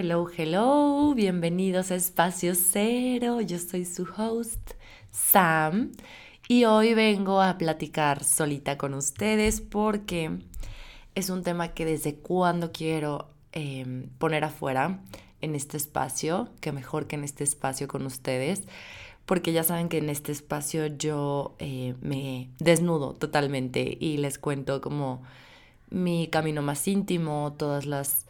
Hello, hello, bienvenidos a Espacio Cero. Yo soy su host, Sam, y hoy vengo a platicar solita con ustedes porque es un tema que desde cuando quiero em, poner afuera en este espacio, que mejor que en este espacio con ustedes, porque ya saben que en este espacio yo eh, me desnudo totalmente y les cuento como mi camino más íntimo, todas las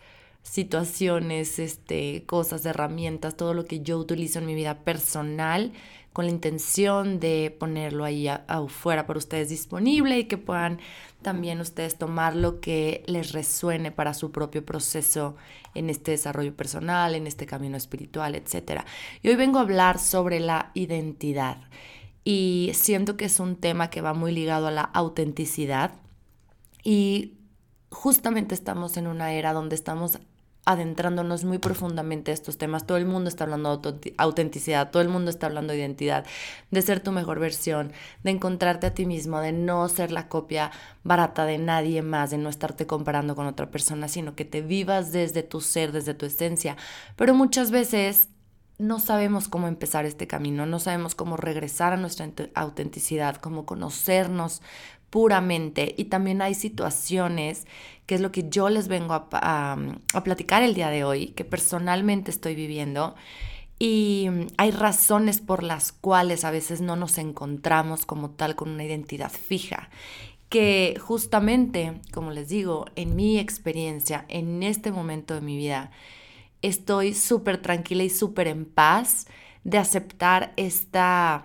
situaciones, este, cosas, herramientas, todo lo que yo utilizo en mi vida personal con la intención de ponerlo ahí afuera para ustedes disponible y que puedan también ustedes tomar lo que les resuene para su propio proceso en este desarrollo personal, en este camino espiritual, etc. Y hoy vengo a hablar sobre la identidad y siento que es un tema que va muy ligado a la autenticidad y justamente estamos en una era donde estamos adentrándonos muy profundamente a estos temas. Todo el mundo está hablando de autenticidad, todo el mundo está hablando de identidad, de ser tu mejor versión, de encontrarte a ti mismo, de no ser la copia barata de nadie más, de no estarte comparando con otra persona, sino que te vivas desde tu ser, desde tu esencia. Pero muchas veces no sabemos cómo empezar este camino, no sabemos cómo regresar a nuestra autenticidad, cómo conocernos puramente. Y también hay situaciones, que es lo que yo les vengo a, platicar el día de hoy, que personalmente estoy viviendo. Y hay razones por las cuales a veces no nos encontramos como tal con una identidad fija. Que justamente, como les digo, en mi experiencia, en este momento de mi vida, estoy súper tranquila y súper en paz de aceptar esta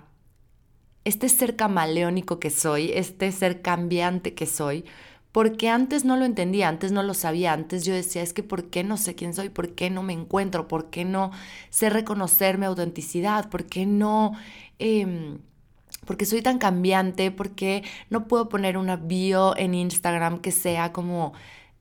este ser camaleónico que soy, este ser cambiante que soy, porque antes no lo entendía, antes no lo sabía, antes yo decía, es que ¿por qué no sé quién soy? ¿Por qué no me encuentro? ¿Por qué no sé reconocer mi autenticidad? ¿Por qué no... Eh, porque soy tan cambiante, porque no puedo poner una bio en Instagram que sea como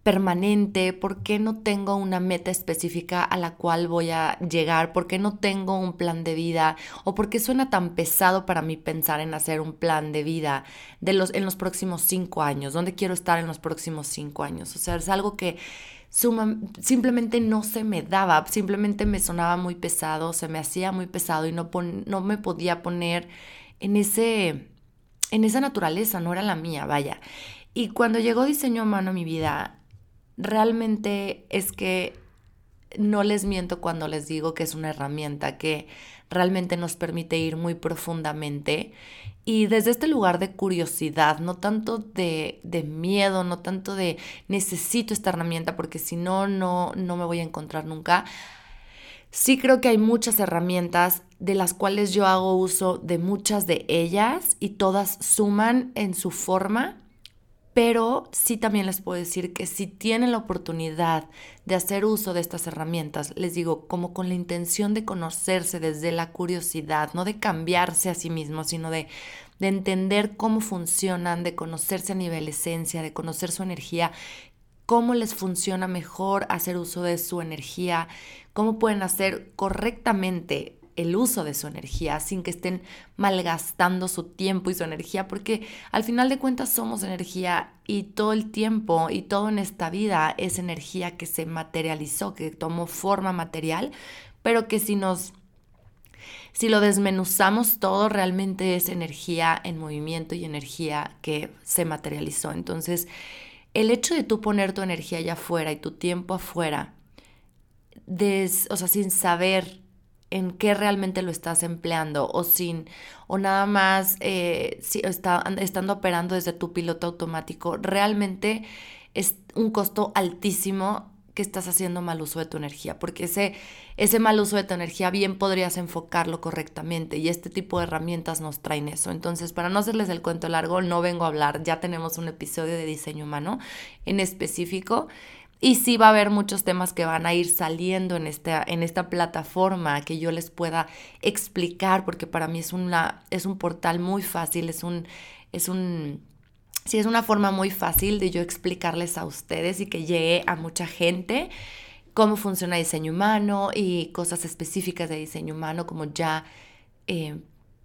permanente? ¿Por qué no tengo una meta específica a la cual voy a llegar? ¿Por qué no tengo un plan de vida? ¿O por qué suena tan pesado para mí pensar en hacer un plan de vida de los, en los próximos cinco años? ¿Dónde quiero estar en los próximos cinco años? O sea, es algo que suma, simplemente no se me daba, simplemente me sonaba muy pesado, se me hacía muy pesado y no, no me podía poner en, ese, en esa naturaleza, no era la mía, vaya. Y cuando llegó diseño a mano a mi vida, realmente es que no les miento cuando les digo que es una herramienta que realmente nos permite ir muy profundamente y desde este lugar de curiosidad, no tanto de, de, miedo, no tanto de necesito esta herramienta porque si no, no, no me voy a encontrar nunca. Sí creo que hay muchas herramientas de las cuales yo hago uso de muchas de ellas y todas suman en su forma pero sí también les puedo decir que si tienen la oportunidad de hacer uso de estas herramientas, les digo, como con la intención de conocerse desde la curiosidad, no de cambiarse a sí mismos, sino de, de entender cómo funcionan, de conocerse a nivel esencia, de conocer su energía, cómo les funciona mejor hacer uso de su energía, cómo pueden hacer correctamente el uso de su energía sin que estén malgastando su tiempo y su energía, porque al final de cuentas somos energía y todo el tiempo y todo en esta vida es energía que se materializó, que tomó forma material, pero que si nos si lo desmenuzamos todo, realmente es energía en movimiento y energía que se materializó. Entonces, el hecho de tú poner tu energía allá afuera y tu tiempo afuera, o sea, sin saber en qué realmente lo estás empleando o sin o nada más eh, si está, estando operando desde tu piloto automático realmente es un costo altísimo que estás haciendo mal uso de tu energía, porque ese, ese mal uso de tu energía bien podrías enfocarlo correctamente y este tipo de herramientas nos traen eso. Entonces, para no hacerles el cuento largo, no vengo a hablar, ya tenemos un episodio de diseño humano en específico y sí va a haber muchos temas que van a ir saliendo en esta, en esta plataforma que yo les pueda explicar, porque para mí es, una, es un portal muy fácil, es un, es un, sí, es una forma muy fácil de yo explicarles a ustedes y que llegue a mucha gente cómo funciona diseño humano y cosas específicas de diseño humano, como ya eh,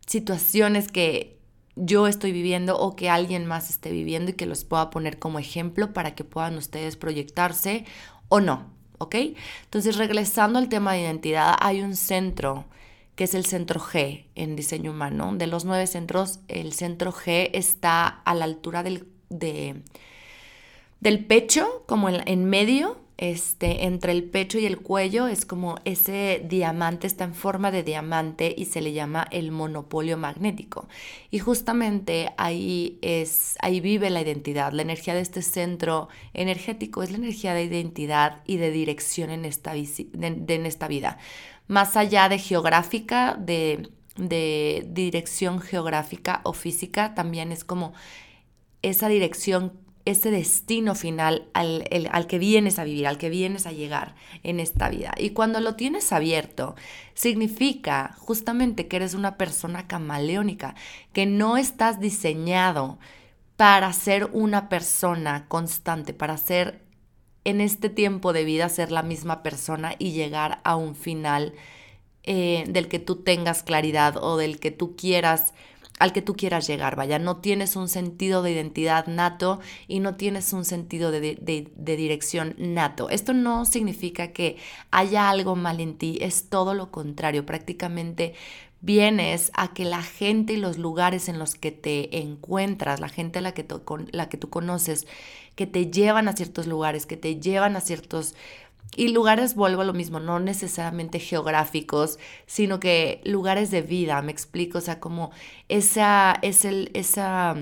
situaciones que yo estoy viviendo o que alguien más esté viviendo y que los pueda poner como ejemplo para que puedan ustedes proyectarse o no. ¿ok? Entonces, regresando al tema de identidad, hay un centro que es el centro G en diseño humano. De los nueve centros, el centro G está a la altura del, de, del pecho, como en medio, este, entre el pecho y el cuello es como ese diamante está en forma de diamante y se le llama el monopolio magnético. Y justamente ahí es, ahí vive la identidad. La energía de este centro energético es la energía de identidad y de dirección en esta, en esta vida. Más allá de geográfica, de, de dirección geográfica o física, también es como esa dirección ese destino final al, al, que vienes a vivir, al que vienes a llegar en esta vida. Y cuando lo tienes abierto, significa justamente que eres una persona camaleónica, que no estás diseñado para ser una persona constante, para ser en este tiempo de vida, ser la misma persona y llegar a un final eh, del que tú tengas claridad o del que tú quieras al que tú quieras llegar, vaya, no tienes un sentido de identidad nato y no tienes un sentido de, dirección nato. Esto no significa que haya algo mal en ti, es todo lo contrario, prácticamente vienes a que la gente y los lugares en los que te encuentras, la gente a la que, la que tú conoces, que te llevan a ciertos lugares, que te llevan a ciertos y lugares, vuelvo a lo mismo, no necesariamente geográficos, sino que lugares de vida, me explico, o sea, como esa, es el, esa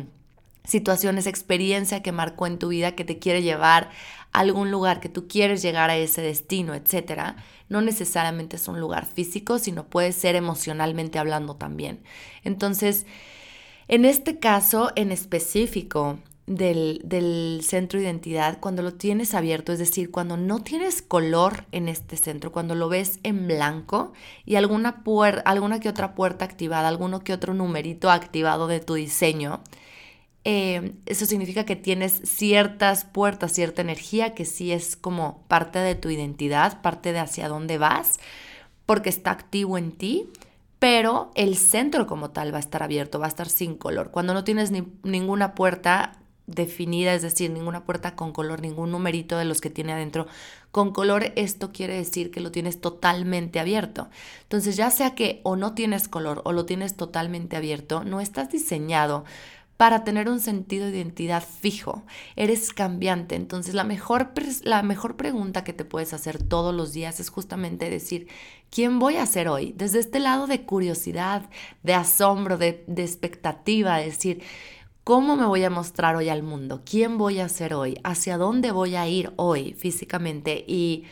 situación, esa experiencia que marcó en tu vida que te quiere llevar a algún lugar, que tú quieres llegar a ese destino, etcétera, no necesariamente es un lugar físico, sino puede ser emocionalmente hablando también. Entonces, en este caso en específico, del, centro de identidad, cuando lo tienes abierto, es decir, cuando no tienes color en este centro, cuando lo ves en blanco y alguna, alguna que otra puerta activada, alguno que otro numerito activado de tu diseño, eh, eso significa que tienes ciertas puertas, cierta energía que sí es como parte de tu identidad, parte de hacia dónde vas, porque está activo en ti pero el centro como tal va a estar abierto, va a estar sin color. Cuando no tienes ni, ninguna puerta, definida, es decir, ninguna puerta con color, ningún numerito de los que tiene adentro con color, esto quiere decir que lo tienes totalmente abierto. Entonces, ya sea que o no tienes color o lo tienes totalmente abierto, no estás diseñado para tener un sentido de identidad fijo. Eres cambiante. Entonces, la mejor, la mejor pregunta que te puedes hacer todos los días es justamente decir, ¿quién voy a ser hoy? Desde este lado de curiosidad, de asombro, de, de expectativa, decir, ¿Cómo me voy a mostrar hoy al mundo? ¿Quién voy a ser hoy? ¿Hacia dónde voy a ir hoy físicamente? Y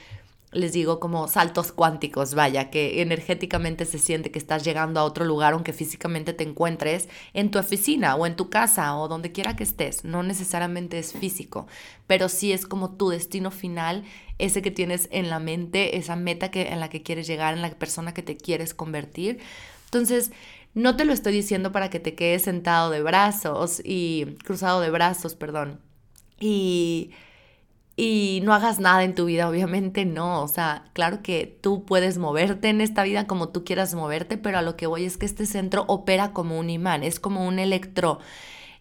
les digo como saltos cuánticos, vaya, que energéticamente se siente que estás llegando a otro lugar aunque físicamente te encuentres en tu oficina o en tu casa o donde quiera que estés. No necesariamente es físico, pero sí es como tu destino final, ese que tienes en la mente, esa meta que, en la que quieres llegar, en la persona que te quieres convertir. Entonces, no te lo estoy diciendo para que te quedes sentado de brazos y cruzado de brazos, perdón. Y y no hagas nada en tu vida, obviamente no. O sea, claro que tú puedes moverte en esta vida como tú quieras moverte, pero a lo que voy es que este centro opera como un imán, es como un electro.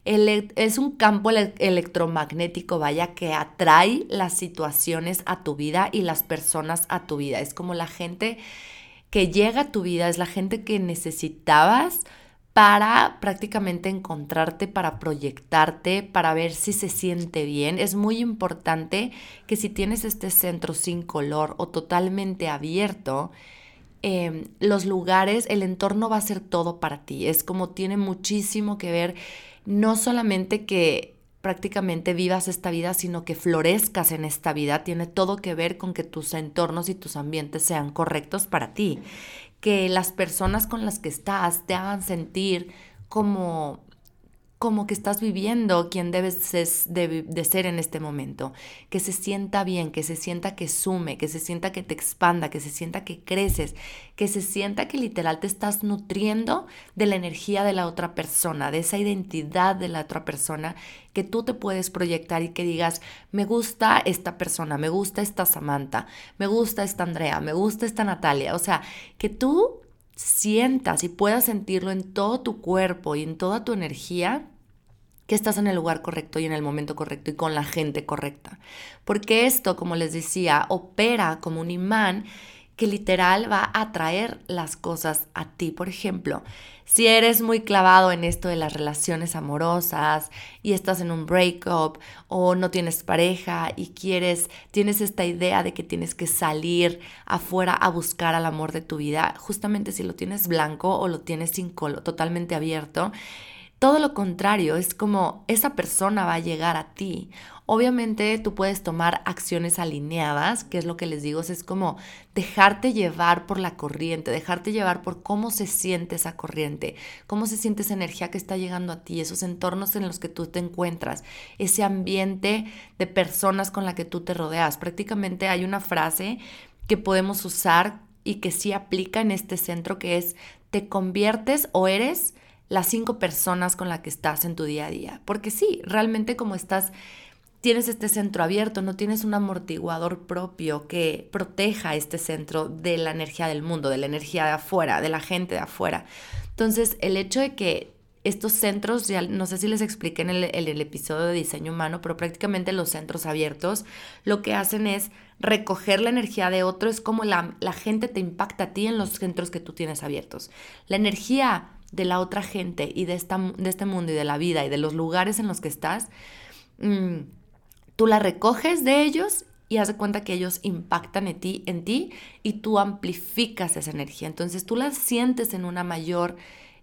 es un campo electromagnético, vaya, que atrae las situaciones a tu vida y las personas a tu vida. Es como la gente que llega a tu vida, es la gente que necesitabas para prácticamente encontrarte, para proyectarte, para ver si se siente bien. Es muy importante que si tienes este centro sin color o totalmente abierto, em, los lugares, el entorno va a ser todo para ti. Es como tiene muchísimo que ver, no solamente que prácticamente vivas esta vida, sino que florezcas en esta vida. Tiene todo que ver con que tus entornos y tus ambientes sean correctos para ti. Que las personas con las que estás te hagan sentir como como que estás viviendo quien debes de, ser en este momento, que se sienta bien, que se sienta que sume, que se sienta que te expanda, que se sienta que creces, que se sienta que literal te estás nutriendo de la energía de la otra persona, de esa identidad de la otra persona, que tú te puedes proyectar y que digas, me gusta esta persona, me gusta esta Samantha, me gusta esta Andrea, me gusta esta Natalia, o sea, que tú sientas y puedas sentirlo en todo tu cuerpo y en toda tu energía que estás en el lugar correcto y en el momento correcto y con la gente correcta. Porque esto, como les decía, opera como un imán que literal va a atraer las cosas a ti. Por ejemplo, si eres muy clavado en esto de las relaciones amorosas y estás en un breakup o no tienes pareja y quieres, tienes esta idea de que tienes que salir afuera a buscar al amor de tu vida, justamente si lo tienes blanco o lo tienes sin color, totalmente abierto, todo lo contrario, es como esa persona va a llegar a ti. Obviamente tú puedes tomar acciones alineadas, que es lo que les digo, es como dejarte llevar por la corriente, dejarte llevar por cómo se siente esa corriente, cómo se siente esa energía que está llegando a ti, esos entornos en los que tú te encuentras, ese ambiente de personas con la que tú te rodeas. Prácticamente hay una frase que podemos usar y que sí aplica en este centro que es te conviertes o eres las cinco personas con las que estás en tu día a día. Porque sí, realmente como estás, tienes este centro abierto, no tienes un amortiguador propio que proteja este centro de la energía del mundo, de la energía de afuera, de la gente de afuera. Entonces, el hecho de que estos centros, ya no sé si les expliqué en el, episodio de diseño humano, pero prácticamente los centros abiertos lo que hacen es recoger la energía de otro, es como la, la gente te impacta a ti en los centros que tú tienes abiertos. La energía de la otra gente y de, esta, de este mundo y de la vida y de los lugares en los que estás, mm, tú la recoges de ellos y haz cuenta que ellos impactan en ti, en ti y tú amplificas esa energía. Entonces tú la sientes en una mayor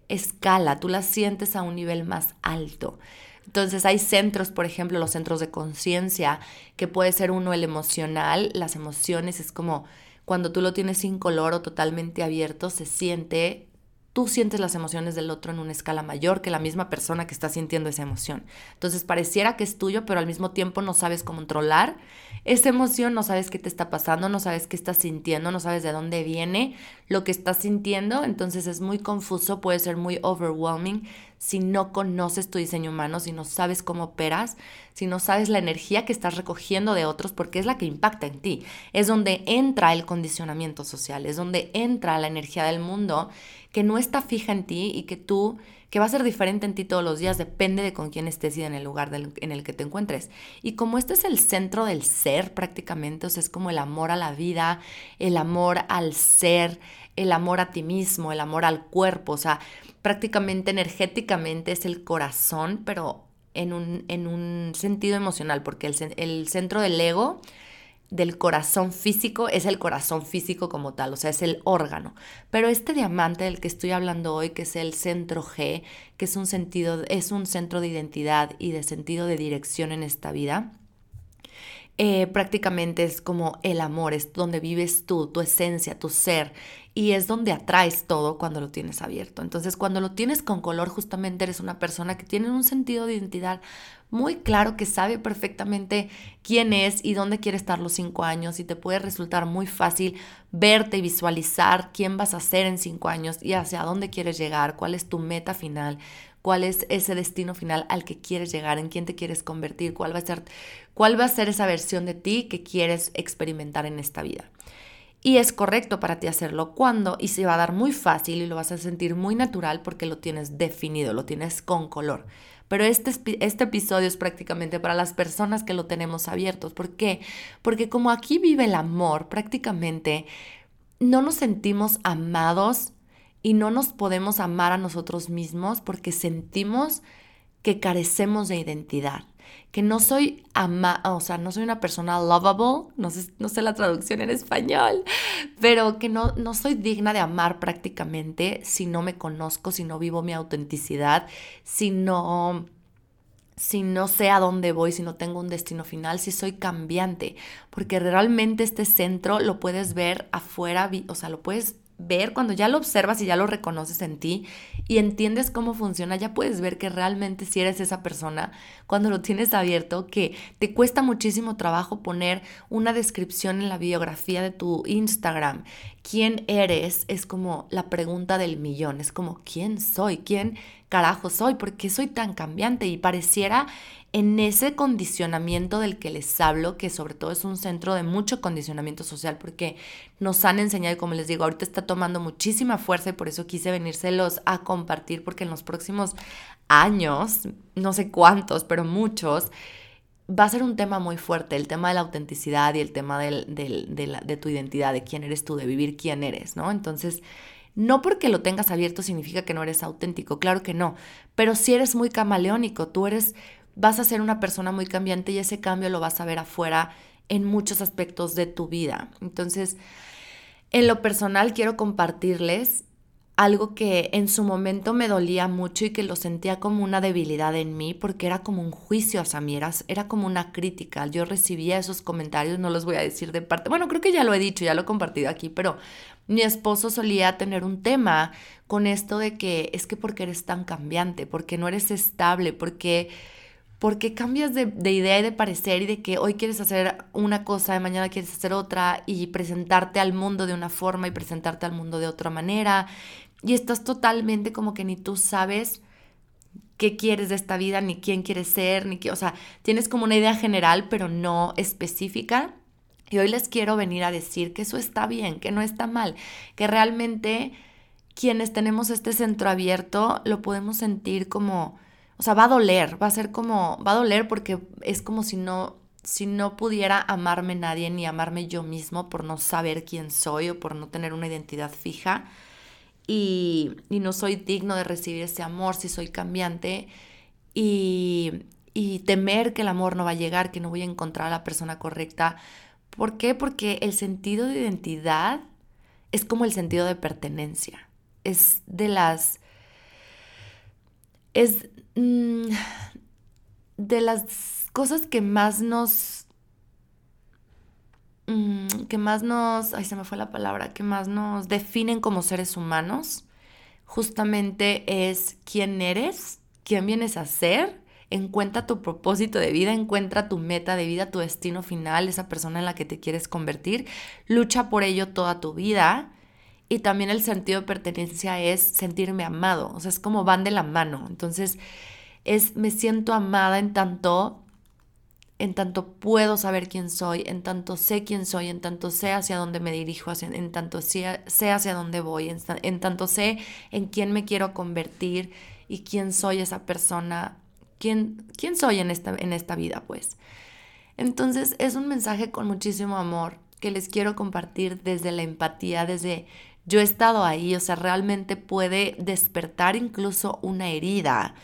escala, tú la sientes a un nivel más alto. Entonces hay centros, por ejemplo, los centros de conciencia, que puede ser uno el emocional, las emociones es como cuando tú lo tienes sin color o totalmente abierto, se siente tú sientes las emociones del otro en una escala mayor que la misma persona que está sintiendo esa emoción. Entonces pareciera que es tuyo, pero al mismo tiempo no sabes controlar esa emoción, no sabes qué te está pasando, no sabes qué estás sintiendo, no sabes de dónde viene lo que estás sintiendo, entonces es muy confuso, puede ser muy overwhelming si no conoces tu diseño humano, si no sabes cómo operas, si no sabes la energía que estás recogiendo de otros, porque es la que impacta en ti. Es donde entra el condicionamiento social, es donde entra la energía del mundo que no está fija en ti y que tú, que va a ser diferente en ti todos los días, depende de con quién estés y en el lugar en el que te encuentres. Y como este es el centro del ser prácticamente, o sea, es como el amor a la vida, el amor al ser, el amor a ti mismo, el amor al cuerpo, o sea, prácticamente energéticamente es el corazón, pero en un, en un sentido emocional, porque el, el centro del ego del corazón físico es el corazón físico como tal, o sea, es el órgano. Pero este diamante del que estoy hablando hoy, que es el centro G, que es un sentido, es un centro de identidad y de sentido de dirección en esta vida, eh, prácticamente es como el amor, es donde vives tú, tu esencia, tu ser, y es donde atraes todo cuando lo tienes abierto. Entonces, cuando lo tienes con color, justamente eres una persona que tiene un sentido de identidad muy claro, que sabe perfectamente quién es y dónde quiere estar los cinco años, y te puede resultar muy fácil verte y visualizar quién vas a ser en cinco años y hacia dónde quieres llegar, cuál es tu meta final, cuál es ese destino final al que quieres llegar, en quién te quieres convertir, cuál va a ser, cuál va a ser esa versión de ti que quieres experimentar en esta vida. Y es correcto para ti hacerlo cuando y se va a dar muy fácil y lo vas a sentir muy natural porque lo tienes definido, lo tienes con color. Pero este, este episodio es prácticamente para las personas que lo tenemos abiertos. ¿Por qué? Porque como aquí vive el amor, prácticamente no nos sentimos amados y no nos podemos amar a nosotros mismos porque sentimos que carecemos de identidad, que no soy ama, o sea, no soy una persona lovable, no sé, no sé la traducción en español, pero que no, no soy digna de amar prácticamente si no me conozco, si no vivo mi autenticidad, si no si no sé a dónde voy, si no tengo un destino final, si soy cambiante, porque realmente este centro lo puedes ver afuera, o sea, lo puedes ver, cuando ya lo observas y ya lo reconoces en ti y entiendes cómo funciona, ya puedes ver que realmente si eres esa persona, cuando lo tienes abierto, que te cuesta muchísimo trabajo poner una descripción en la biografía de tu Instagram. ¿Quién eres? Es como la pregunta del millón, es como ¿quién soy? ¿Quién carajo soy? ¿Por qué soy tan cambiante? Y pareciera en ese condicionamiento del que les hablo, que sobre todo es un centro de mucho condicionamiento social, porque nos han enseñado, y como les digo, ahorita está tomando muchísima fuerza y por eso quise venírselos a compartir, porque en los próximos años, no sé cuántos, pero muchos, va a ser un tema muy fuerte, el tema de la autenticidad y el tema de, tu identidad, de quién eres tú, de vivir quién eres, ¿no? Entonces, no porque lo tengas abierto significa que no eres auténtico, claro que no, pero si eres muy camaleónico, tú eres, vas a ser una persona muy cambiante y ese cambio lo vas a ver afuera en muchos aspectos de tu vida. Entonces, en lo personal quiero compartirles algo que en su momento me dolía mucho y que lo sentía como una debilidad en mí porque era como un juicio hacia mí, era, como una crítica. Yo recibía esos comentarios, no los voy a decir de parte, bueno, creo que ya lo he dicho, ya lo he compartido aquí, pero mi esposo solía tener un tema con esto de que es que porque eres tan cambiante, porque no eres estable, porque porque cambias de, de, idea y de parecer y de que hoy quieres hacer una cosa, de mañana quieres hacer otra y presentarte al mundo de una forma y presentarte al mundo de otra manera y estás totalmente como que ni tú sabes qué quieres de esta vida, ni quién quieres ser, ni qué, o sea, tienes como una idea general, pero no específica. Y hoy les quiero venir a decir que eso está bien, que no está mal, que realmente quienes tenemos este centro abierto lo podemos sentir como, o sea, va a doler, va a ser como, va a doler porque es como si no, si no pudiera amarme nadie ni amarme yo mismo por no saber quién soy o por no tener una identidad fija y, no soy digno de recibir ese amor si soy cambiante y, y temer que el amor no va a llegar, que no voy a encontrar a la persona correcta. ¿Por qué? Porque el sentido de identidad es como el sentido de pertenencia. Es de las... Es mm, de las cosas que más nos que más nos, se me fue la palabra, que más nos definen como seres humanos, justamente es quién eres, quién vienes a ser, encuentra tu propósito de vida, encuentra tu meta de vida, tu destino final, esa persona en la que te quieres convertir, lucha por ello toda tu vida. Y también el sentido de pertenencia es sentirme amado, o sea, es como van de la mano. Entonces, es me siento amada en tanto en tanto puedo saber quién soy, en tanto sé quién soy, en tanto sé hacia dónde me dirijo, en tanto sé, hacia dónde voy, en, tanto sé en quién me quiero convertir y quién soy esa persona, quién, quién soy en esta, en esta vida, pues. Entonces es un mensaje con muchísimo amor que les quiero compartir desde la empatía, desde yo he estado ahí, o sea, realmente puede despertar incluso una herida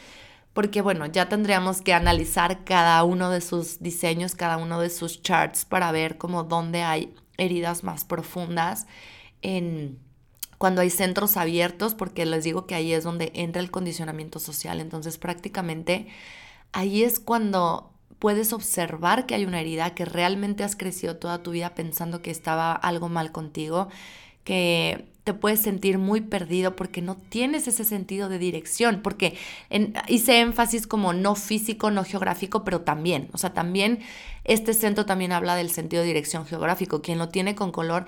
porque bueno, ya tendríamos que analizar cada uno de sus diseños, cada uno de sus charts para ver como dónde hay heridas más profundas en cuando hay centros abiertos, porque les digo que ahí es donde entra el condicionamiento social, entonces prácticamente ahí es cuando puedes observar que hay una herida, que realmente has crecido toda tu vida pensando que estaba algo mal contigo, que te puedes sentir muy perdido porque no tienes ese sentido de dirección, porque hice énfasis como no físico, no geográfico, pero también, o sea, también este centro también habla del sentido de dirección geográfico. Quien lo tiene con color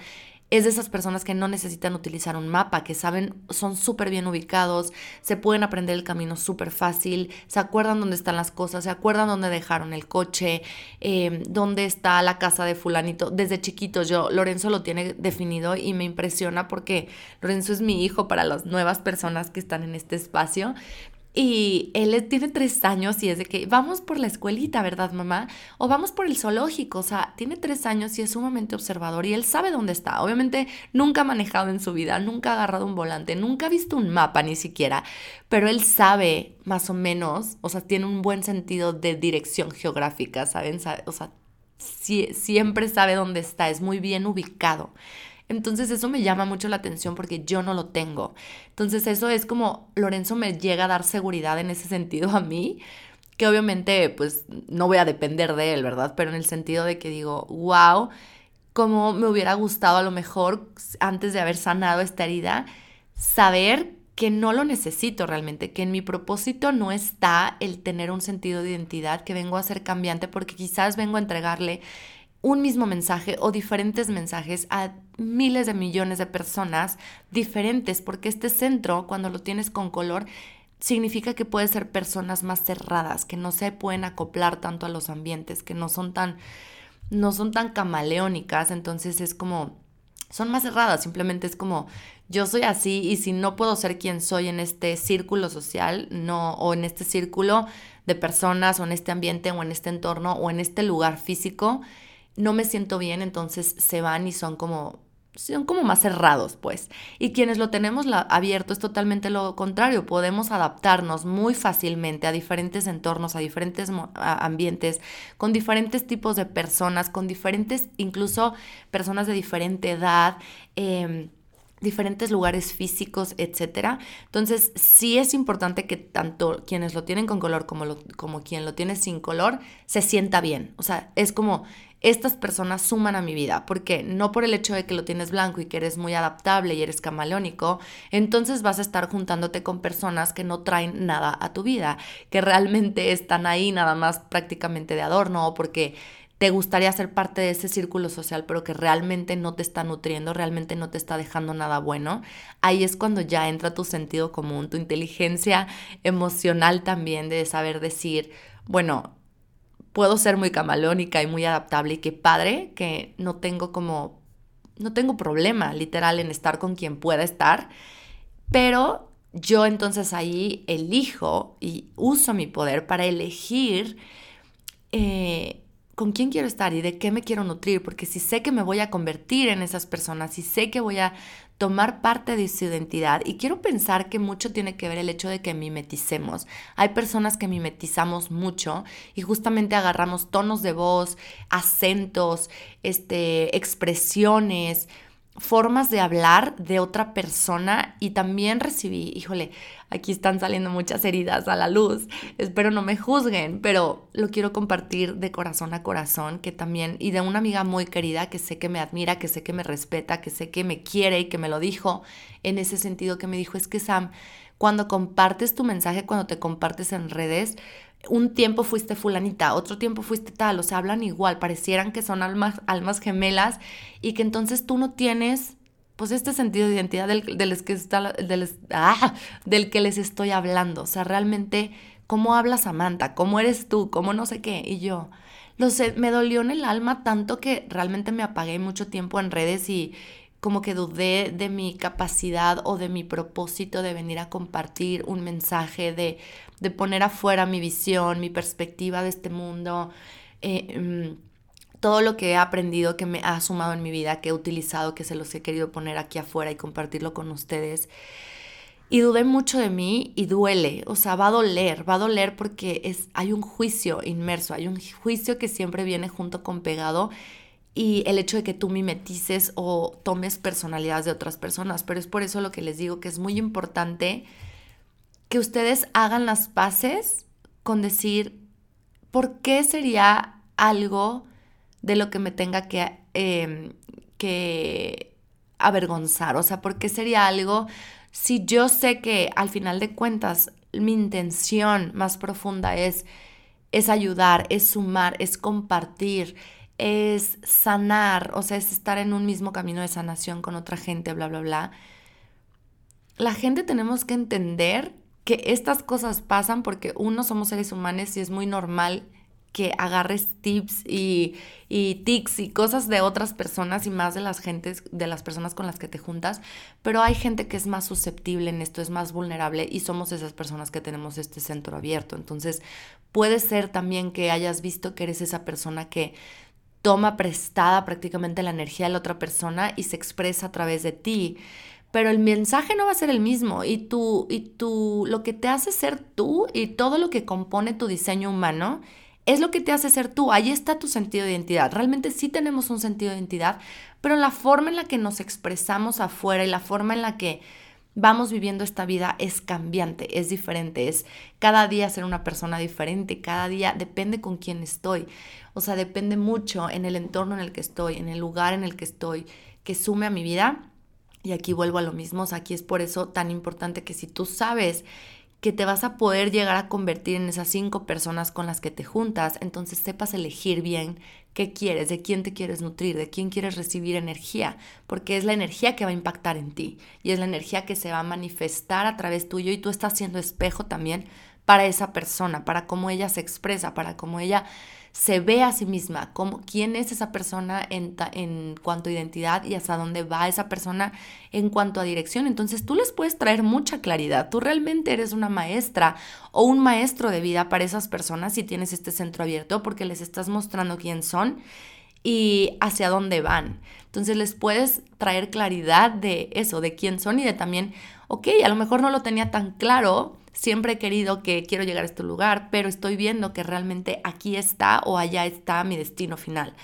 es de esas personas que no necesitan utilizar un mapa, que saben, son súper bien ubicados, se pueden aprender el camino súper fácil, se acuerdan dónde están las cosas, se acuerdan dónde dejaron el coche, em, dónde está la casa de fulanito. Desde chiquitos yo, Lorenzo lo tiene definido y me impresiona porque Lorenzo es mi hijo para las nuevas personas que están en este espacio, y él tiene tres años y es de que vamos por la escuelita, ¿verdad, mamá? O vamos por el zoológico. O sea, tiene tres años y es sumamente observador y él sabe dónde está. Obviamente nunca ha manejado en su vida, nunca ha agarrado un volante, nunca ha visto un mapa ni siquiera. Pero él sabe más o menos, o sea, tiene un buen sentido de dirección geográfica, ¿saben? O sea, siempre sabe dónde está, es muy bien ubicado. Entonces eso me llama mucho la atención porque yo no lo tengo. Entonces eso es como Lorenzo me llega a dar seguridad en ese sentido a mí, que obviamente pues no voy a depender de él, ¿verdad? Pero en el sentido de que digo, wow, como me hubiera gustado a lo mejor antes de haber sanado esta herida, saber que no lo necesito realmente, que en mi propósito no está el tener un sentido de identidad, que vengo a ser cambiante porque quizás vengo a entregarle un mismo mensaje o diferentes mensajes a miles de millones de personas diferentes, porque este centro, cuando lo tienes con color, significa que puede ser personas más cerradas, que no se pueden acoplar tanto a los ambientes, que no son tan, no son tan camaleónicas, entonces es como, son más cerradas, simplemente es como, yo soy así y si no puedo ser quien soy en este círculo social, no, o en este círculo de personas, o en este ambiente, o en este entorno, o en este lugar físico, no me siento bien, entonces se van y son como son como más cerrados, pues. Y quienes lo tenemos abierto es totalmente lo contrario. Podemos adaptarnos muy fácilmente a diferentes entornos, a diferentes ambientes, con diferentes tipos de personas, con diferentes, incluso personas de diferente edad. Em, diferentes lugares físicos, etcétera. Entonces, sí es importante que tanto quienes lo tienen con color como, como quien lo tiene sin color se sienta bien. O sea, es como estas personas suman a mi vida, porque no por el hecho de que lo tienes blanco y que eres muy adaptable y eres camaleónico, entonces vas a estar juntándote con personas que no traen nada a tu vida, que realmente están ahí nada más prácticamente de adorno o porque te gustaría ser parte de ese círculo social, pero que realmente no te está nutriendo, realmente no te está dejando nada bueno, ahí es cuando ya entra tu sentido común, tu inteligencia emocional también de saber decir, bueno, puedo ser muy camaleónica y muy adaptable y qué padre que no tengo como, no tengo problema literal en estar con quien pueda estar, pero yo entonces ahí elijo y uso mi poder para elegir eh, con quién quiero estar y de qué me quiero nutrir, porque si sé que me voy a convertir en esas personas, si sé que voy a tomar parte de su identidad, y quiero pensar que mucho tiene que ver el hecho de que mimeticemos. Hay personas que mimetizamos mucho y justamente agarramos tonos de voz, acentos, este, expresiones, formas de hablar de otra persona y también recibí, híjole, aquí están saliendo muchas heridas a la luz, espero no me juzguen, pero lo quiero compartir de corazón a corazón, que también, y de una amiga muy querida que sé que me admira, que sé que me respeta, que sé que me quiere y que me lo dijo en ese sentido, que me dijo, es que Sam, cuando compartes tu mensaje, cuando te compartes en redes, un tiempo fuiste fulanita, otro tiempo fuiste tal, o sea, hablan igual, parecieran que son almas, gemelas y que entonces tú no tienes pues este sentido de identidad del, que está, ah, del que les estoy hablando, o sea, realmente cómo habla Samantha, cómo eres tú, cómo no sé qué, y yo, lo sé, me dolió en el alma tanto que realmente me apagué mucho tiempo en redes y, como que dudé de mi capacidad o de mi propósito de venir a compartir un mensaje, de, de poner afuera mi visión, mi perspectiva de este mundo, eh, mm, todo lo que he aprendido, que me ha sumado en mi vida, que he utilizado, que se los he querido poner aquí afuera y compartirlo con ustedes. Y dudé mucho de mí y duele, o sea, va a doler, va a doler porque es, hay un juicio inmerso, hay un juicio que siempre viene junto con pegado y el hecho de que tú mimetices o tomes personalidades de otras personas. Pero es por eso lo que les digo que es muy importante que ustedes hagan las paces con decir por qué sería algo de lo que me tenga que, em, que avergonzar. O sea, por qué sería algo si yo sé que al final de cuentas mi intención más profunda es, es ayudar, es sumar, es compartir, es sanar, o sea, es estar en un mismo camino de sanación con otra gente, bla, bla, bla. La gente tenemos que entender que estas cosas pasan porque uno somos seres humanos y es muy normal que agarres tips y, y tics y cosas de otras personas y más de las gentes, de las personas con las que te juntas, pero hay gente que es más susceptible en esto, es más vulnerable y somos esas personas que tenemos este centro abierto. Entonces, puede ser también que hayas visto que eres esa persona que toma prestada prácticamente la energía de la otra persona y se expresa a través de ti. Pero el mensaje no va a ser el mismo y tú, y tú, lo que te hace ser tú y todo lo que compone tu diseño humano es lo que te hace ser tú. Ahí está tu sentido de identidad. Realmente sí tenemos un sentido de identidad, pero la forma en la que nos expresamos afuera y la forma en la que vamos viviendo esta vida es cambiante, es diferente, es cada día ser una persona diferente, cada día depende con quién estoy, o sea, depende mucho en el entorno en el que estoy, en el lugar en el que estoy, que sume a mi vida. Y aquí vuelvo a lo mismo, o sea, aquí es por eso tan importante que si tú sabes que te vas a poder llegar a convertir en esas cinco personas con las que te juntas, entonces sepas elegir bien qué quieres, de quién te quieres nutrir, de quién quieres recibir energía, porque es la energía que va a impactar en ti y es la energía que se va a manifestar a través tuyo y tú estás siendo espejo también para esa persona, para cómo ella se expresa, para cómo ella se ve a sí misma, cómo, quién es esa persona en, en cuanto a identidad y hasta dónde va esa persona en cuanto a dirección. Entonces tú les puedes traer mucha claridad. Tú realmente eres una maestra o un maestro de vida para esas personas si tienes este centro abierto porque les estás mostrando quién son y hacia dónde van. Entonces les puedes traer claridad de eso, de quién son y de también, ok, a lo mejor no lo tenía tan claro, siempre he querido que quiero llegar a este lugar, pero estoy viendo que realmente aquí está o allá está mi destino final.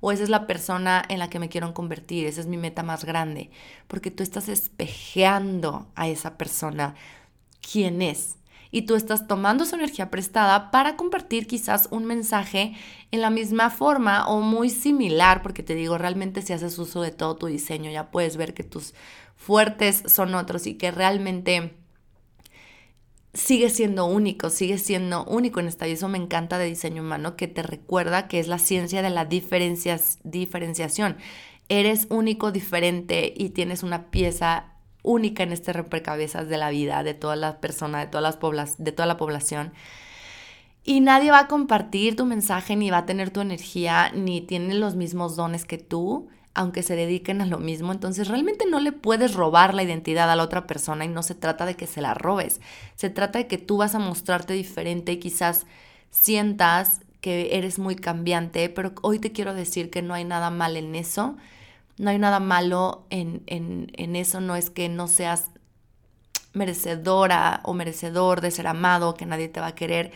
O esa es la persona en la que me quiero convertir, esa es mi meta más grande, porque tú estás espejeando a esa persona quién es. Y tú estás tomando su energía prestada para compartir quizás un mensaje en la misma forma o muy similar, porque te digo, realmente si haces uso de todo tu diseño, ya puedes ver que tus fuertes son otros y que realmente sigue siendo único, sigue siendo único en esta y me encanta de diseño humano que te recuerda que es la ciencia de la diferenciación. Eres único, diferente y tienes una pieza única en este rompecabezas de la vida de todas las personas, de, todas las de toda la población. Y nadie va a compartir tu mensaje, ni va a tener tu energía, ni tiene los mismos dones que tú aunque se dediquen a lo mismo. Entonces realmente no le puedes robar la identidad a la otra persona y no se trata de que se la robes. Se trata de que tú vas a mostrarte diferente y quizás sientas que eres muy cambiante, pero hoy te quiero decir que no hay nada mal en eso. No hay nada malo en, en, en eso, no es que no seas merecedora o merecedor de ser amado, que nadie te va a querer.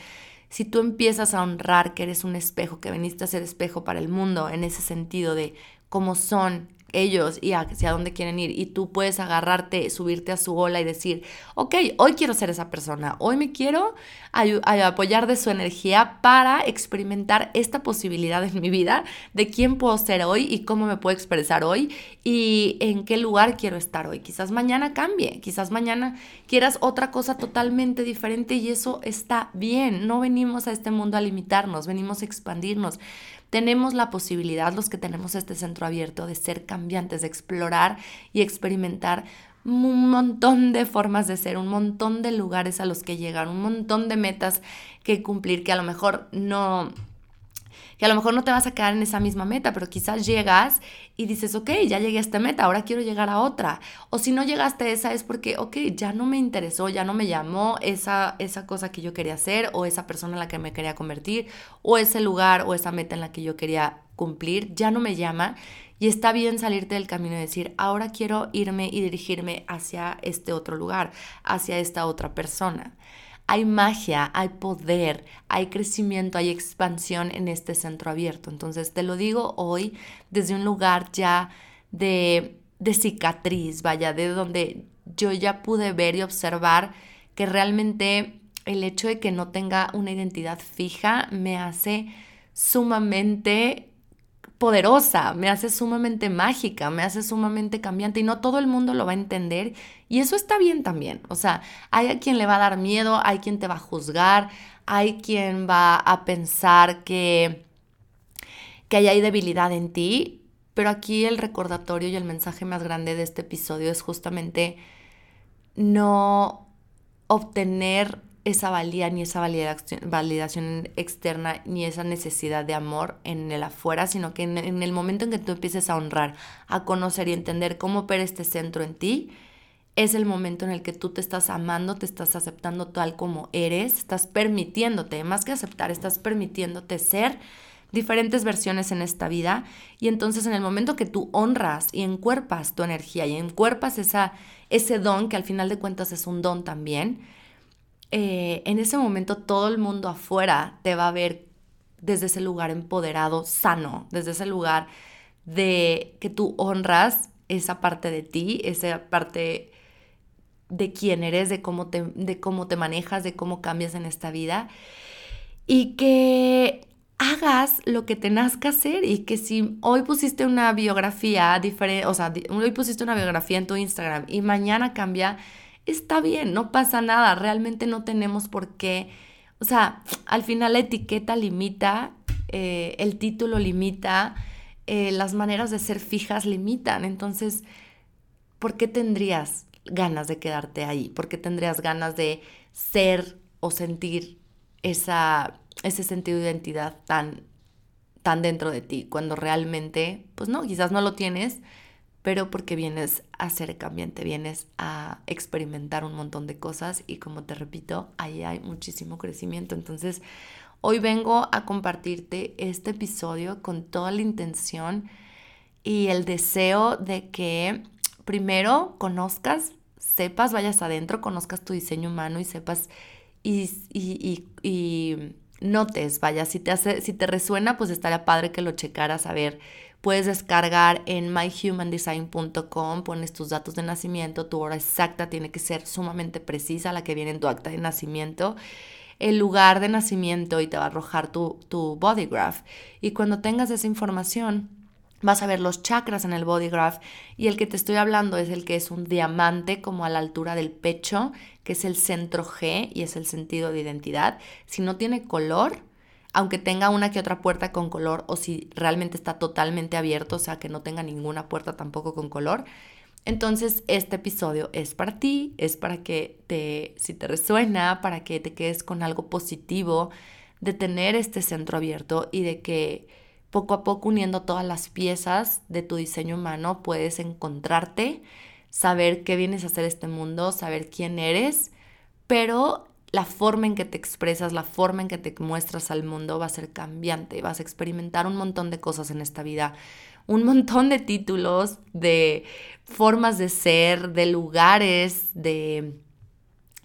Si tú empiezas a honrar que eres un espejo, que veniste a ser espejo para el mundo, en ese sentido de cómo son ellos y hacia dónde quieren ir. Y tú puedes agarrarte, subirte a su ola y decir, ok, hoy quiero ser esa persona, hoy me quiero apoyar de su energía para experimentar esta posibilidad en mi vida de quién puedo ser hoy y cómo me puedo expresar hoy y en qué lugar quiero estar hoy. Quizás mañana cambie, quizás mañana quieras otra cosa totalmente diferente y eso está bien. No venimos a este mundo a limitarnos, venimos a expandirnos tenemos la posibilidad, los que tenemos este centro abierto, de ser cambiantes, de explorar y experimentar un montón de formas de ser, un montón de lugares a los que llegar, un montón de metas que cumplir que a lo mejor no que a lo mejor no te vas a quedar en esa misma meta, pero quizás llegas y dices, ok, ya llegué a esta meta, ahora quiero llegar a otra. O si no llegaste a esa es porque, ok, ya no me interesó, ya no me llamó esa, esa cosa que yo quería hacer o esa persona en la que me quería convertir o ese lugar o esa meta en la que yo quería cumplir, ya no me llama. Y está bien salirte del camino y decir, ahora quiero irme y dirigirme hacia este otro lugar, hacia esta otra persona hay magia, hay poder, hay crecimiento, hay expansión en este centro abierto. Entonces te lo digo hoy desde un lugar ya de, de cicatriz, vaya, de donde yo ya pude ver y observar que realmente el hecho de que no tenga una identidad fija me hace sumamente poderosa, me hace sumamente mágica, me hace sumamente cambiante y no todo el mundo lo va a entender y eso está bien también. O sea, hay a quien le va a dar miedo, hay quien te va a juzgar, hay quien va a pensar que, que hay debilidad en ti, pero aquí el recordatorio y el mensaje más grande de este episodio es justamente no obtener esa valía ni esa validación, externa ni esa necesidad de amor en el afuera, sino que en, el momento en que tú empieces a honrar, a conocer y entender cómo opera este centro en ti, es el momento en el que tú te estás amando, te estás aceptando tal como eres, estás permitiéndote, más que aceptar, estás permitiéndote ser diferentes versiones en esta vida. Y entonces en el momento que tú honras y encuerpas tu energía y encuerpas ese don, que al final de cuentas es un don también, eh, en ese momento todo el mundo afuera te va a ver desde ese lugar empoderado, sano, desde ese lugar de que tú honras esa parte de ti, esa parte de quién eres, de cómo te, de cómo te manejas, de cómo cambias en esta vida. Y que hagas lo que te nazca hacer y que si hoy pusiste una biografía diferente, o sea, hoy pusiste una biografía en tu Instagram y mañana cambia, está bien, no pasa nada, realmente no tenemos por qué, o sea, al final la etiqueta limita, eh, el título limita, eh, las maneras de ser fijas limitan, entonces, ¿por qué tendrías ganas de quedarte ahí? ¿Por qué tendrías ganas de ser o sentir esa, ese sentido de identidad tan, tan dentro de ti cuando realmente, pues no, quizás no lo tienes, pero porque vienes a ser cambiante, vienes a experimentar un montón de cosas y como te repito, ahí hay muchísimo crecimiento. Entonces, hoy vengo a compartirte este episodio con toda la intención y el deseo de que primero conozcas, sepas, vayas adentro, conozcas tu diseño humano y sepas y, y, notes, vaya, si te, hace, si te resuena, pues estaría padre que lo checaras a ver Puedes descargar en myhumandesign.com, pones tus datos de nacimiento, tu hora exacta tiene que ser sumamente precisa, la que viene en tu acta de nacimiento, el lugar de nacimiento y te va a arrojar tu, tu body graph. Y cuando tengas esa información, vas a ver los chakras en el body graph y el que te estoy hablando es el que es un diamante como a la altura del pecho, que es el centro G y es el sentido de identidad. Si no tiene color, aunque tenga una que otra puerta con color o si realmente está totalmente abierto, o sea, que no tenga ninguna puerta tampoco con color. Entonces, este episodio es para ti, es para que te, si te resuena, para que te quedes con algo positivo de tener este centro abierto y de que poco a poco uniendo todas las piezas de tu diseño humano puedes encontrarte, saber qué vienes a hacer este mundo, saber quién eres, pero la forma en que te expresas, la forma en que te muestras al mundo va a ser cambiante, vas a experimentar un montón de cosas en esta vida, un montón de títulos, de formas de ser, de lugares, de,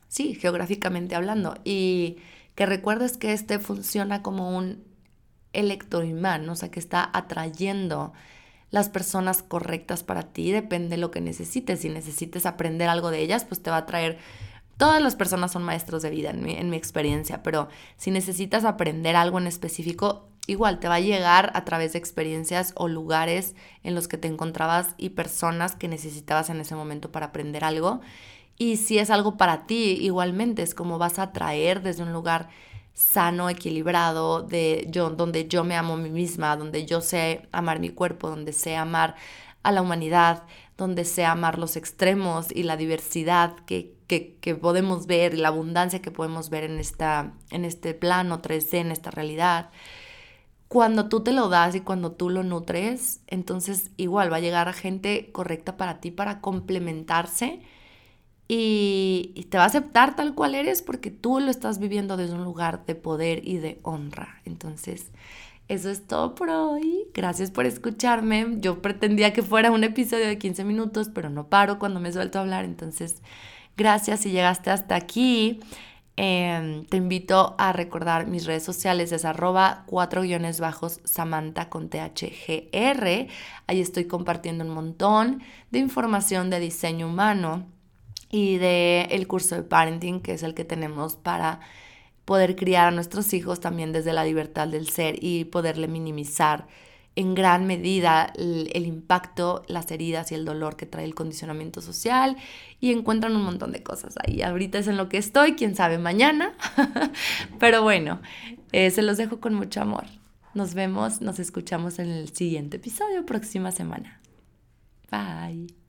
sí, geográficamente hablando. Y que recuerdes que este funciona como un electroimán, o sea, que está atrayendo las personas correctas para ti, depende de lo que necesites. Si necesites aprender algo de ellas, pues te va a traer Todas las personas son maestros de vida en mi, experiencia, pero si necesitas aprender algo en específico, igual te va a llegar a través de experiencias o lugares en los que te encontrabas y personas que necesitabas en ese momento para aprender algo. Y si es algo para ti, igualmente es como vas a traer desde un lugar sano, equilibrado, de yo, donde yo me amo a mí misma, donde yo sé amar mi cuerpo, donde sé amar a la humanidad, donde sé amar los extremos y la diversidad que, que, podemos ver la abundancia que podemos ver en, esta, en este plano 3D, en esta realidad. Cuando tú te lo das y cuando tú lo nutres, entonces igual va a llegar a gente correcta para ti para complementarse y, te va a aceptar tal cual eres porque tú lo estás viviendo desde un lugar de poder y de honra. Entonces, eso es todo por hoy. Gracias por escucharme. Yo pretendía que fuera un episodio de 15 minutos, pero no paro cuando me suelto a hablar. Entonces, gracias si llegaste hasta aquí. Em, te invito a recordar mis redes sociales, es arroba cuatro guiones bajos Samantha con THGR. Ahí estoy compartiendo un montón de información de diseño humano y de el curso de parenting, que es el que tenemos para poder criar a nuestros hijos también desde la libertad del ser y poderle minimizar en gran medida el, impacto, las heridas y el dolor que trae el condicionamiento social y encuentran un montón de cosas ahí. Ahorita es en lo que estoy, quién sabe mañana, pero bueno, eh, se los dejo con mucho amor. Nos vemos, nos escuchamos en el siguiente episodio, próxima semana. Bye.